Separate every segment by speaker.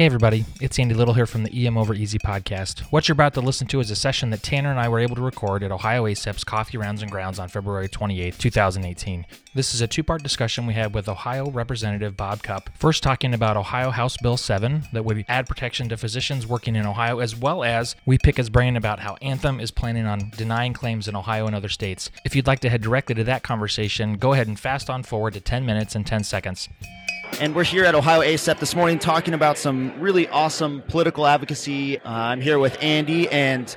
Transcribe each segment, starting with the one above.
Speaker 1: Hey everybody, it's Andy Little here from the EM Over Easy podcast. What you're about to listen to is a session that Tanner and I were able to record at Ohio ACEP's Coffee Rounds and Grounds on February 28, 2018. This is a two part discussion we had with Ohio Representative Bob Cupp, first talking about Ohio House Bill 7 that would add protection to physicians working in Ohio, as well as we pick his brain about how Anthem is planning on denying claims in Ohio and other states. If you'd like to head directly to that conversation, go ahead and fast on forward to 10 minutes and 10 seconds.
Speaker 2: And we're here at Ohio ACEP this morning talking about some really awesome political advocacy. Uh, I'm here with Andy and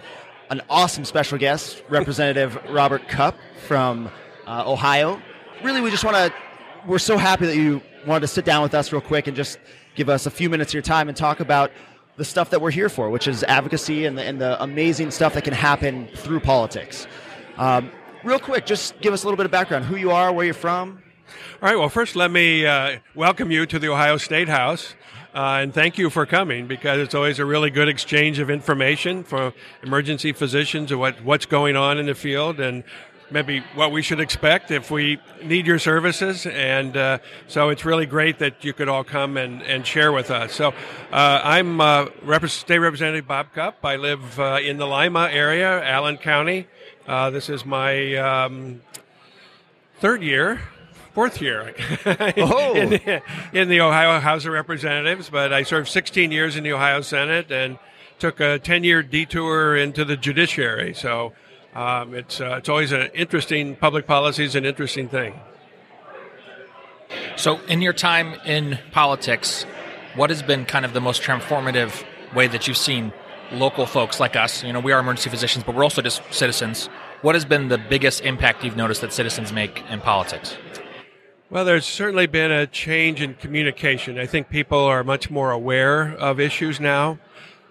Speaker 2: an awesome special guest, Representative Robert Cupp from uh, Ohio. Really, we just want to, we're so happy that you wanted to sit down with us real quick and just give us a few minutes of your time and talk about the stuff that we're here for, which is advocacy and the, and the amazing stuff that can happen through politics. Um, real quick, just give us a little bit of background who you are, where you're from.
Speaker 3: All right, well, first, let me uh, welcome you to the Ohio State House. Uh, and thank you for coming because it's always a really good exchange of information for emergency physicians of what, what's going on in the field and maybe what we should expect if we need your services. And uh, so it's really great that you could all come and, and share with us. So uh, I'm uh, Rep- State Representative Bob Cupp. I live uh, in the Lima area, Allen County. Uh, this is my um, third year fourth year
Speaker 2: oh.
Speaker 3: in, the, in, the Ohio House of Representatives, but I served 16 years in the Ohio Senate and took a 10 year detour into the judiciary. So um, it's, uh, it's always an interesting, public policy is an interesting thing.
Speaker 1: So, in your time in politics, what has been kind of the most transformative way that you've seen local folks like us? You know, we are emergency physicians, but we're also just citizens. What has been the biggest impact you've noticed that citizens make in politics?
Speaker 3: Well, there's certainly been a change in communication. I think people are much more aware of issues now.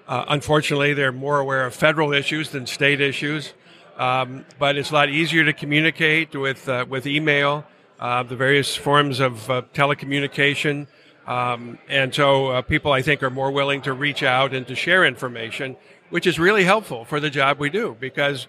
Speaker 3: Uh, unfortunately, they're more aware of federal issues than state issues. Um, but it's a lot easier to communicate with uh, with email, uh, the various forms of uh, telecommunication, um, and so uh, people I think are more willing to reach out and to share information, which is really helpful for the job we do because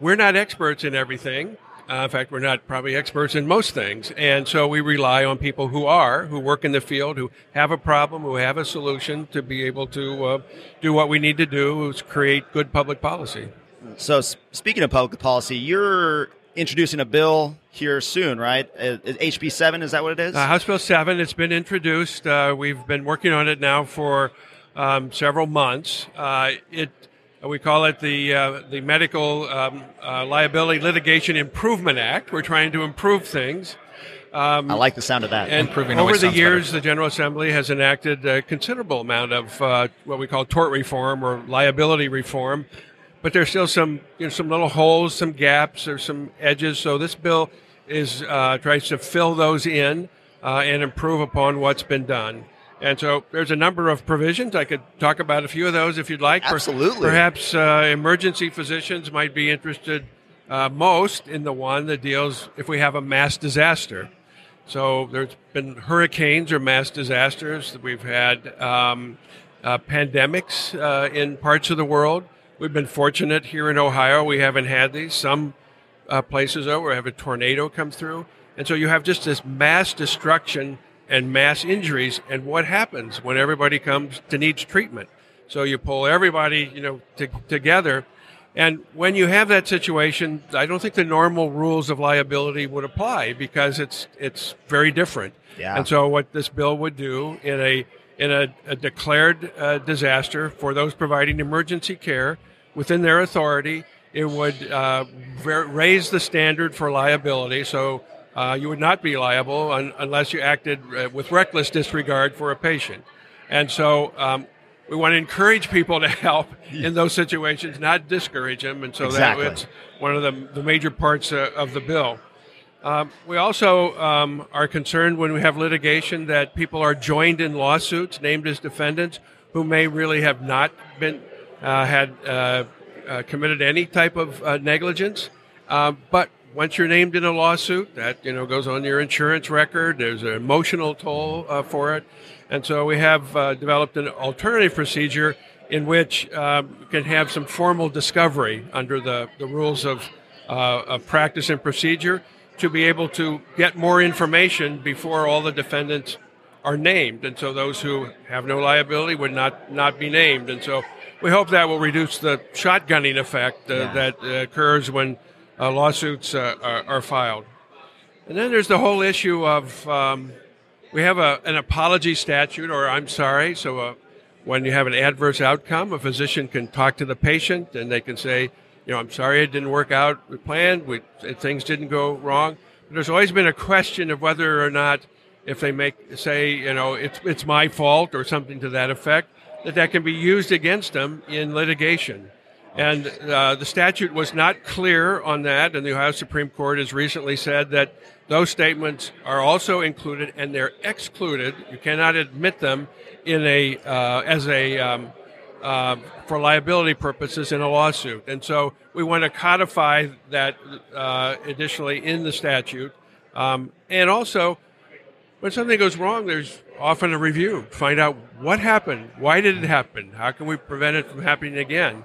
Speaker 3: we're not experts in everything. Uh, in fact, we're not probably experts in most things. And so we rely on people who are, who work in the field, who have a problem, who have a solution to be able to uh, do what we need to do, is create good public policy.
Speaker 2: So, speaking of public policy, you're introducing a bill here soon, right? Uh, HB 7, is that what it is?
Speaker 3: Uh, House Bill 7, it's been introduced. Uh, we've been working on it now for um, several months. Uh, it we call it the uh, the Medical um, uh, Liability Litigation Improvement Act. We're trying to improve things.
Speaker 2: Um, I like the sound of that.
Speaker 3: And Improving over the years, better. the General Assembly has enacted a considerable amount of uh, what we call tort reform or liability reform. But there's still some you know, some little holes, some gaps, or some edges. So this bill is uh, tries to fill those in uh, and improve upon what's been done. And so there's a number of provisions. I could talk about a few of those if you'd like.
Speaker 2: Absolutely.
Speaker 3: Perhaps uh, emergency physicians might be interested uh, most in the one that deals if we have a mass disaster. So there's been hurricanes or mass disasters. We've had um, uh, pandemics uh, in parts of the world. We've been fortunate here in Ohio. We haven't had these. Some uh, places, though, we have a tornado come through. And so you have just this mass destruction and mass injuries and what happens when everybody comes to needs treatment. So you pull everybody, you know, to, together. And when you have that situation, I don't think the normal rules of liability would apply because it's it's very different.
Speaker 2: Yeah.
Speaker 3: And so what this bill would do in a in a, a declared uh, disaster for those providing emergency care within their authority, it would uh, raise the standard for liability. So uh, you would not be liable un- unless you acted uh, with reckless disregard for a patient. And so um, we want to encourage people to help in those situations, not discourage them. And so
Speaker 2: exactly.
Speaker 3: that's one of the, the major parts uh, of the bill. Um, we also um, are concerned when we have litigation that people are joined in lawsuits, named as defendants, who may really have not been uh, had uh, uh, committed any type of negligence, but once you're named in a lawsuit, that you know goes on your insurance record. There's an emotional toll uh, for it, and so we have uh, developed an alternative procedure in which you can have some formal discovery under the, the rules of, uh, of practice and procedure to be able to get more information before all the defendants are named, and so those who have no liability would not not be named, and so we hope that will reduce the shotgunning effect uh,
Speaker 2: Yeah.
Speaker 3: that uh, occurs when uh, lawsuits uh, are, are filed. And then there's the whole issue of um, we have a, an apology statute, or I'm sorry. So uh, when you have an adverse outcome, a physician can talk to the patient and they can say, you know, I'm sorry it didn't work out we planned. We, things didn't go wrong. But there's always been a question of whether or not, if they make say, you know, it's it's my fault or something to that effect, that that can be used against them in litigation. And uh, the statute was not clear on that, and the Ohio Supreme Court has recently said that those statements are also included and they're excluded. You cannot admit them in a uh, as a um, uh, for liability purposes in a lawsuit. And so we want to codify that uh, additionally in the statute. Um, and also, when something goes wrong, there's often a review. Find out what happened, why did it happen, how can we prevent it from happening again.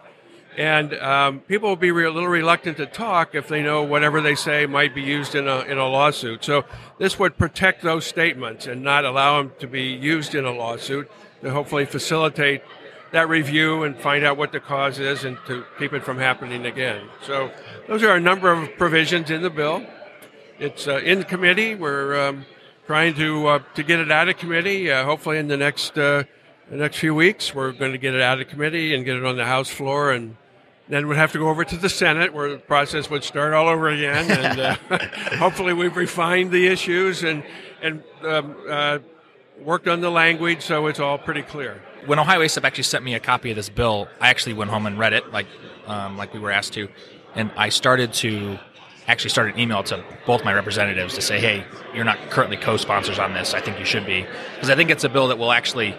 Speaker 3: And um, people will be re- a little reluctant to talk if they know whatever they say might be used in a, in a lawsuit. So this would protect those statements and not allow them to be used in a lawsuit to hopefully facilitate that review and find out what the cause is and to keep it from happening again. So those are a number of provisions in the bill. It's uh, in committee. We're um, trying to uh, to get it out of committee. Uh, hopefully, in the next uh, the next few weeks, we're going to get it out of committee and get it on the House floor, and then we'd have to go over to the Senate, where the process would start all over again. And uh, hopefully, we've refined the issues and and um, uh, worked on the language, so it's all pretty clear.
Speaker 1: when Ohio ACEP actually sent me a copy of this bill, I actually went home and read it, like um, like we were asked to, and I started to actually start an email to both my representatives to say, hey, you're not currently co-sponsors on this. I think you should be because I think it's a bill that will actually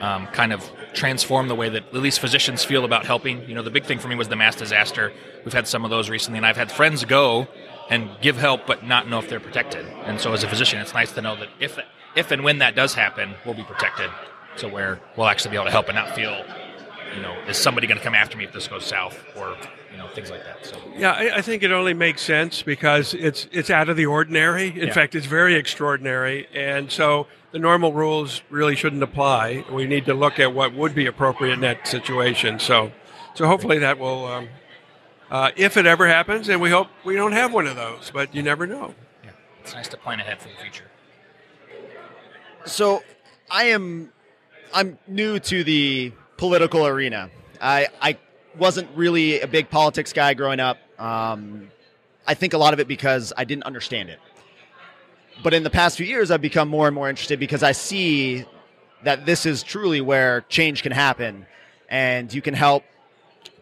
Speaker 1: um, kind of transform the way that at least physicians feel about helping. You know, the big thing for me was the mass disaster. We've had some of those recently, and I've had friends go and give help, but not know if they're protected. And so, as a physician, it's nice to know that if if and when that does happen, we'll be protected. So where we'll actually be able to help and not feel, you know, is somebody going to come after me if this goes south, or you know, things like that. So
Speaker 3: Yeah, I, I think it only makes sense because it's it's out of the ordinary. In
Speaker 1: Yeah.
Speaker 3: fact, it's very extraordinary, and so the normal rules really shouldn't apply. We need to look at what would be appropriate in that situation. So, so hopefully that will, um, uh, if it ever happens, and we hope we don't have one of those, but you never know.
Speaker 1: yeah, it's nice to plan ahead for the future.
Speaker 2: So I am I'm new to the political arena. I I wasn't really a big politics guy growing up. Um, I think a lot of it because I didn't understand it. But in the past few years, I've become more and more interested because I see that this is truly where change can happen, and you can help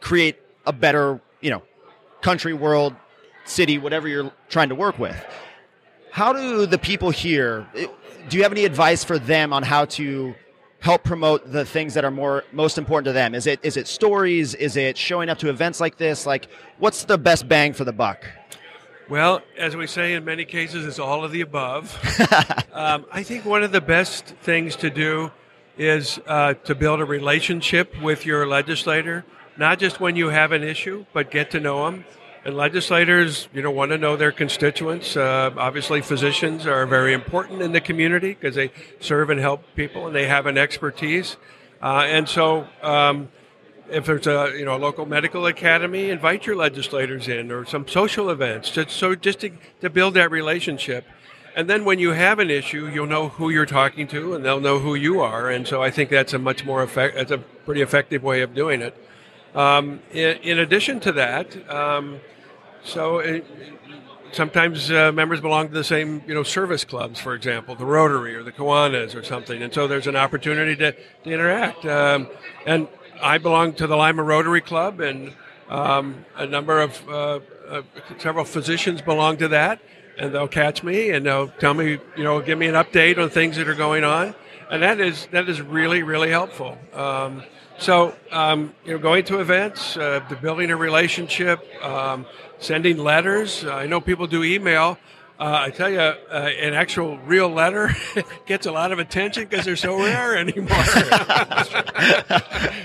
Speaker 2: create a better, you know, country, world, city, whatever you're trying to work with. How do the people here? Do you have any advice for them on how to help promote the things that are more most important to them? Is it is it stories? Is it showing up to events like this? Like, what's the best bang for the buck?
Speaker 3: Well, as we say in many cases, it's all of the above. um, I think one of the best things to do is uh, to build a relationship with your legislator, not just when you have an issue, but get to know them. And legislators, you know, want to know their constituents. Uh, obviously, physicians are very important in the community because they serve and help people, and they have an expertise. Uh, and so, um, if there's a you know a local medical academy, invite your legislators in, or some social events, just so just to, to build that relationship. And then when you have an issue, you'll know who you're talking to, and they'll know who you are. And so I think that's a much more effect. That's a pretty effective way of doing it. Um, in, in addition to that, um, so it, sometimes uh, members belong to the same, you know, service clubs, for example, the Rotary or the Kiwanis or something, and so there's an opportunity to, to interact. Um, and I belong to the Lima Rotary Club, and um, a number of uh, uh, several physicians belong to that, and they'll catch me and they'll tell me, you know, give me an update on things that are going on, and that is that is really really helpful. Um, so, um, you know, going to events, uh, to building a relationship, um, sending letters. Uh, I know people do email. Uh, I tell you, uh, an actual real letter gets a lot of attention because they're so rare anymore.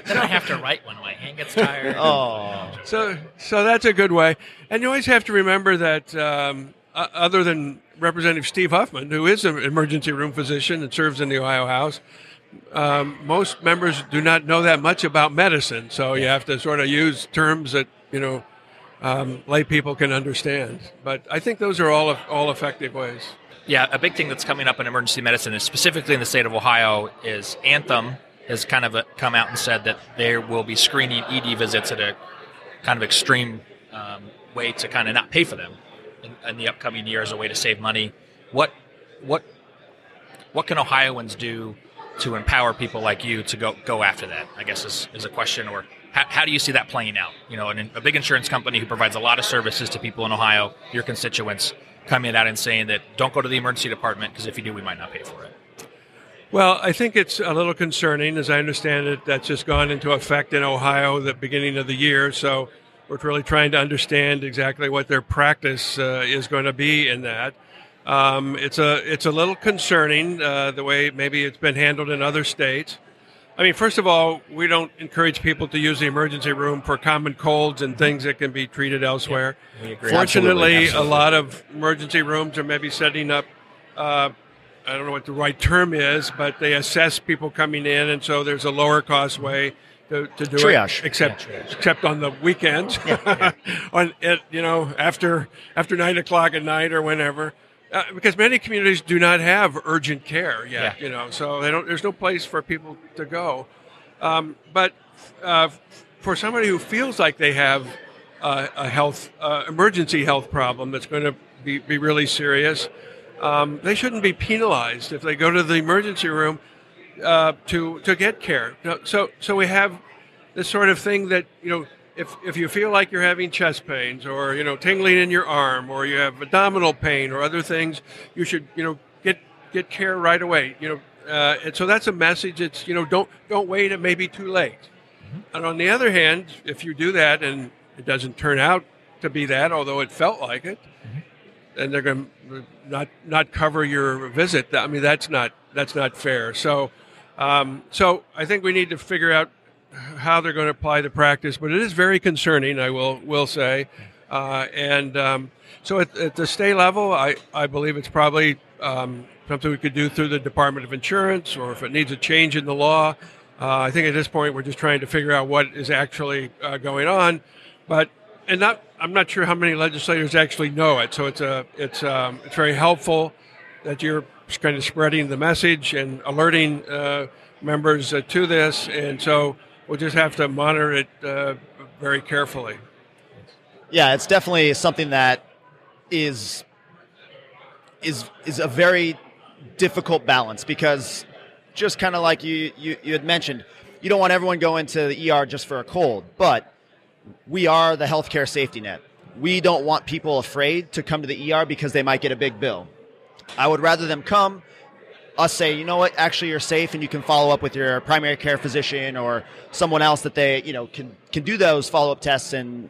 Speaker 1: Then I have to write one. My hand gets tired.
Speaker 2: Oh,
Speaker 3: so, so that's a good way. And you always have to remember that um, uh, other than Representative Steve Huffman, who is an emergency room physician and serves in the Ohio House, um, most members do not know that much about medicine. So you have to sort of use terms that you know um, lay people can understand. But I think those are all all effective ways.
Speaker 1: Yeah, a big thing that's coming up in emergency medicine, specifically in the state of Ohio, is Anthem has kind of a, come out and said that they will be screening ED visits at a kind of extreme um, way to kind of not pay for them in, in the upcoming year as a way to save money. What what what can Ohioans do to empower people like you to go go after that? I guess is, is a question. Or how, how do you see that playing out? You know, an, a big insurance company who provides a lot of services to people in Ohio, your constituents, coming out and saying that don't go to the emergency department because if you do, we might not pay for it.
Speaker 3: Well, I think it's a little concerning. As I understand it, that's just gone into effect in Ohio the beginning of the year. So we're really trying to understand exactly what their practice uh, is going to be in that. Um, it's a it's a little concerning uh, the way maybe it's been handled in other states. I mean, first of all, we don't encourage people to use the emergency room for common colds and things that can be treated elsewhere.
Speaker 1: Yeah,
Speaker 3: Fortunately,
Speaker 2: Absolutely, absolutely.
Speaker 3: a lot of emergency rooms are maybe setting up. Uh, I don't know what the right term is, but they assess people coming in, and so there's a lower cost way to, to do
Speaker 2: Triage.
Speaker 3: it. Except,
Speaker 1: Yeah,
Speaker 3: except on the weekends, on it, you know, after after nine o'clock at night or whenever, uh, because many communities do not have urgent care yet.
Speaker 1: Yeah.
Speaker 3: You know, so they don't. There's no place for people to go. Um, but uh, for somebody who feels like they have uh, a health uh, emergency health problem that's going to be, be really serious, um, they shouldn't be penalized if they go to the emergency room uh, to to get care. So so we have this sort of thing that you know. If, if you feel like you're having chest pains or you know tingling in your arm or you have abdominal pain or other things, you should you know get get care right away. You know, uh, and so that's a message. It's you know don't don't wait. It may be too late. And on the other hand, if you do that and it doesn't turn out to be that, although it felt like it, and they're going to not not cover your visit. I mean, that's not that's not fair. So, um, so I think we need to figure out how they're going to apply the practice. But it is very concerning. I will will say, uh, and um, so at, at the state level, I I believe it's probably um, something we could do through the Department of Insurance, or if it needs a change in the law. Uh, I think at this point we're just trying to figure out what is actually uh, going on, but and not I'm not sure how many legislators actually know it. So it's a it's um, it's very helpful that you're kind of spreading the message and alerting uh, members uh, to this, and so we'll just have to monitor it uh, very carefully.
Speaker 2: yeah, it's definitely something that is is is a very difficult balance because just kind of like you, you you had mentioned, you don't want everyone going to the ER just for a cold, but we are the healthcare safety net. We don't want people afraid to come to the ER because they might get a big bill. I would rather them come, us say, you know what, actually you're safe and you can follow up with your primary care physician or someone else that they, you know, can can do those follow up tests and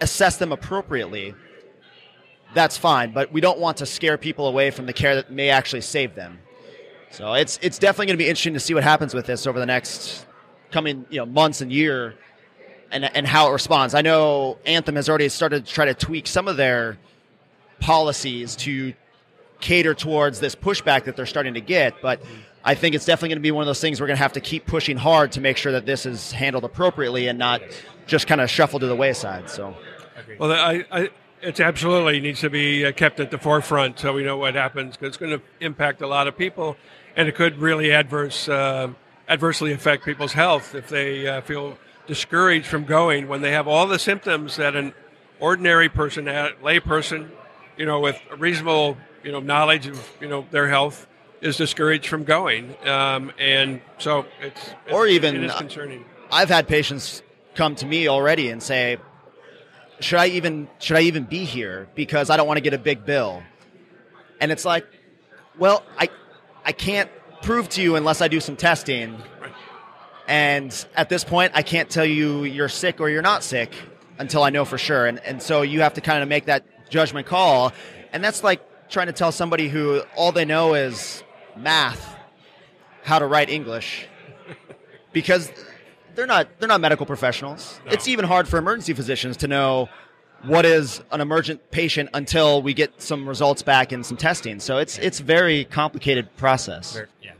Speaker 2: assess them appropriately. That's fine, but we don't want to scare people away from the care that may actually save them. So it's it's definitely going to be interesting to see what happens with this over the next coming you know months and year, and and how it responds. I know Anthem has already started to try to tweak some of their policies to cater towards this pushback that they're starting to get, but I think it's definitely going to be one of those things we're going to have to keep pushing hard to make sure that this is handled appropriately and not just kind of shuffled to the wayside. So
Speaker 3: Well, I, I it absolutely needs to be uh, kept at the forefront so we know what happens because it's going to impact a lot of people, and it could really adverse uh, adversely affect people's health if they uh, feel discouraged from going when they have all the symptoms that an ordinary person, a lay person, you know, with reasonable you know knowledge of you know their health is discouraged from going, um, and so it's, it's
Speaker 2: Or even-
Speaker 3: it is concerning.
Speaker 2: I've had patients come to me already and say, "Should I even should I even be here because I don't want to get a big bill?" And it's like, "Well, I I can't prove to you unless I do some testing." And at this point, I can't tell you you're sick or you're not sick until I know for sure. And and so you have to kind of make that judgment call. And that's like trying to tell somebody who all they know is math how to write English because they're not they're not medical professionals. It's even hard for emergency physicians to know what is an emergent patient until we get some results back and some testing. So it's it's very complicated process.
Speaker 1: Yeah.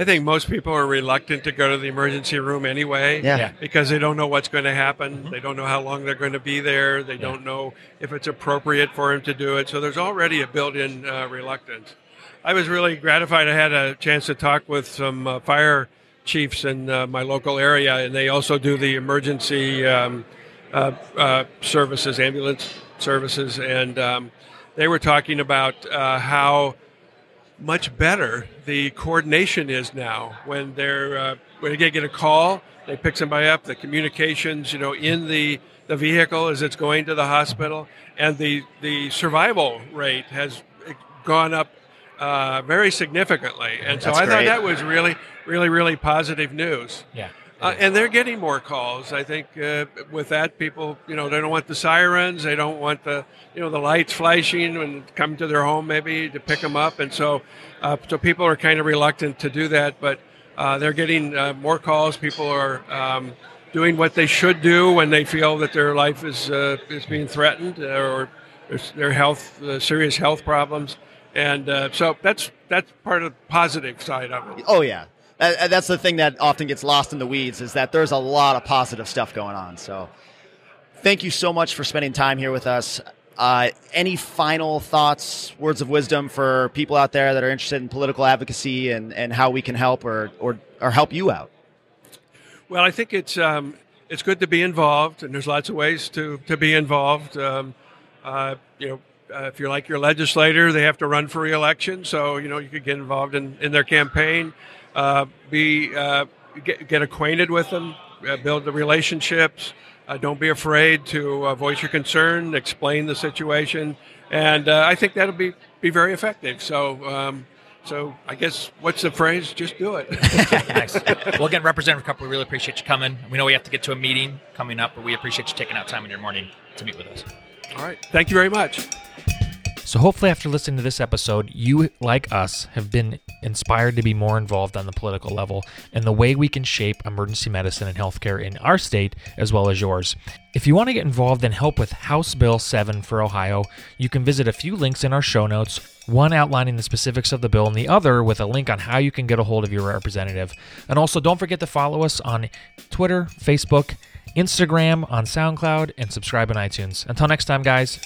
Speaker 3: I think most people are reluctant to go to the emergency room anyway
Speaker 2: Yeah.
Speaker 1: Yeah.
Speaker 3: because they don't know what's going to happen. They don't know how long they're going to be there. They don't know if it's appropriate for them to do it. So there's already a built in uh, reluctance. I was really gratified. I had a chance to talk with some uh, fire chiefs in uh, my local area, and they also do the emergency um, uh, uh, services, ambulance services, and um, they were talking about uh, how much better the coordination is now. When they're uh, when they get a call they pick somebody up the communications you know in the the vehicle as it's going to the hospital and the the survival rate has gone up uh, very significantly. And so
Speaker 2: That's
Speaker 3: i thought that was really really really positive news.
Speaker 1: Yeah.
Speaker 3: Uh, and they're getting more calls. I think uh, with that, people, you know, they don't want the sirens. They don't want the, you know, the lights flashing when come to their home maybe to pick them up. And so, uh, so people are kind of reluctant to do that. But uh, they're getting uh, more calls. People are um, doing what they should do when they feel that their life is uh, is being threatened or their health, serious health problems. And so that's that's part of the positive side of it.
Speaker 2: Oh yeah, that's the thing that often gets lost in the weeds is that there's a lot of positive stuff going on. So, thank you so much for spending time here with us. Uh, any final thoughts, words of wisdom for people out there that are interested in political advocacy and, and how we can help or, or, or help you out?
Speaker 3: Well, I think it's um, it's good to be involved, and there's lots of ways to to be involved. Um, uh, you know, uh, if you're like your legislator, they have to run for reelection, so you know you could get involved in, in their campaign. Uh, be uh, get, get acquainted with them, uh, build the relationships. Uh, don't be afraid to uh, voice your concern, explain the situation, and uh, I think that'll be be very effective. So. Um, so I guess what's the phrase? Just do it.
Speaker 1: nice. Well, again, Representative Cupp, we really appreciate you coming. We know we have to get to a meeting coming up, but we appreciate you taking out time in your morning to meet with us.
Speaker 3: All right. Thank you very much.
Speaker 1: So, hopefully, after listening to this episode, you, like us, have been inspired to be more involved on the political level and the way we can shape emergency medicine and healthcare in our state as well as yours. If you want to get involved and help with House Bill 7 for Ohio, you can visit a few links in our show notes, one outlining the specifics of the bill, and the other with a link on how you can get a hold of your representative. And also, don't forget to follow us on Twitter, Facebook, Instagram, on SoundCloud, and subscribe on iTunes. Until next time, guys.